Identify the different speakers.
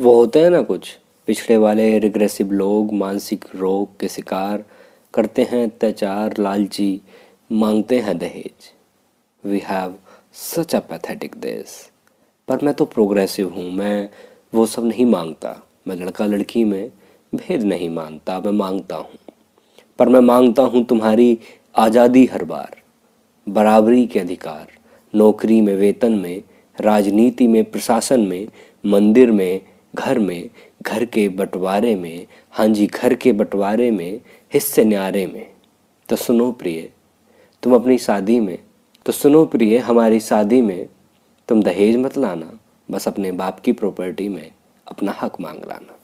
Speaker 1: वो होते हैं ना कुछ। पिछड़े वाले रिग्रेसिव लोग, मानसिक रोग के शिकार करते हैं अत्याचार, लालची, मांगते हैं दहेज। We have such a pathetic देश पर मैं तो प्रोग्रेसिव हूँ, मैं वो सब नहीं माँगता। मैं लड़का लड़की में भेद नहीं मानता, मैं माँगता हूँ। पर मैं माँगता हूँ तुम्हारी आज़ादी हर बार। बराबरी के अधिकार, नौकरी में, वेतन में, राजनीति में, प्रशासन में, मंदिर में घर में, घर के बंटवारे में हाँ जी, घर के बंटवारे में, हिस्से न्यारे में। तो सुनो प्रिय, तुम अपनी शादी में तो सुनो प्रिय, हमारी शादी में तुम दहेज मत लाना, बस अपने बाप की प्रॉपर्टी में अपना हक मांग लाना।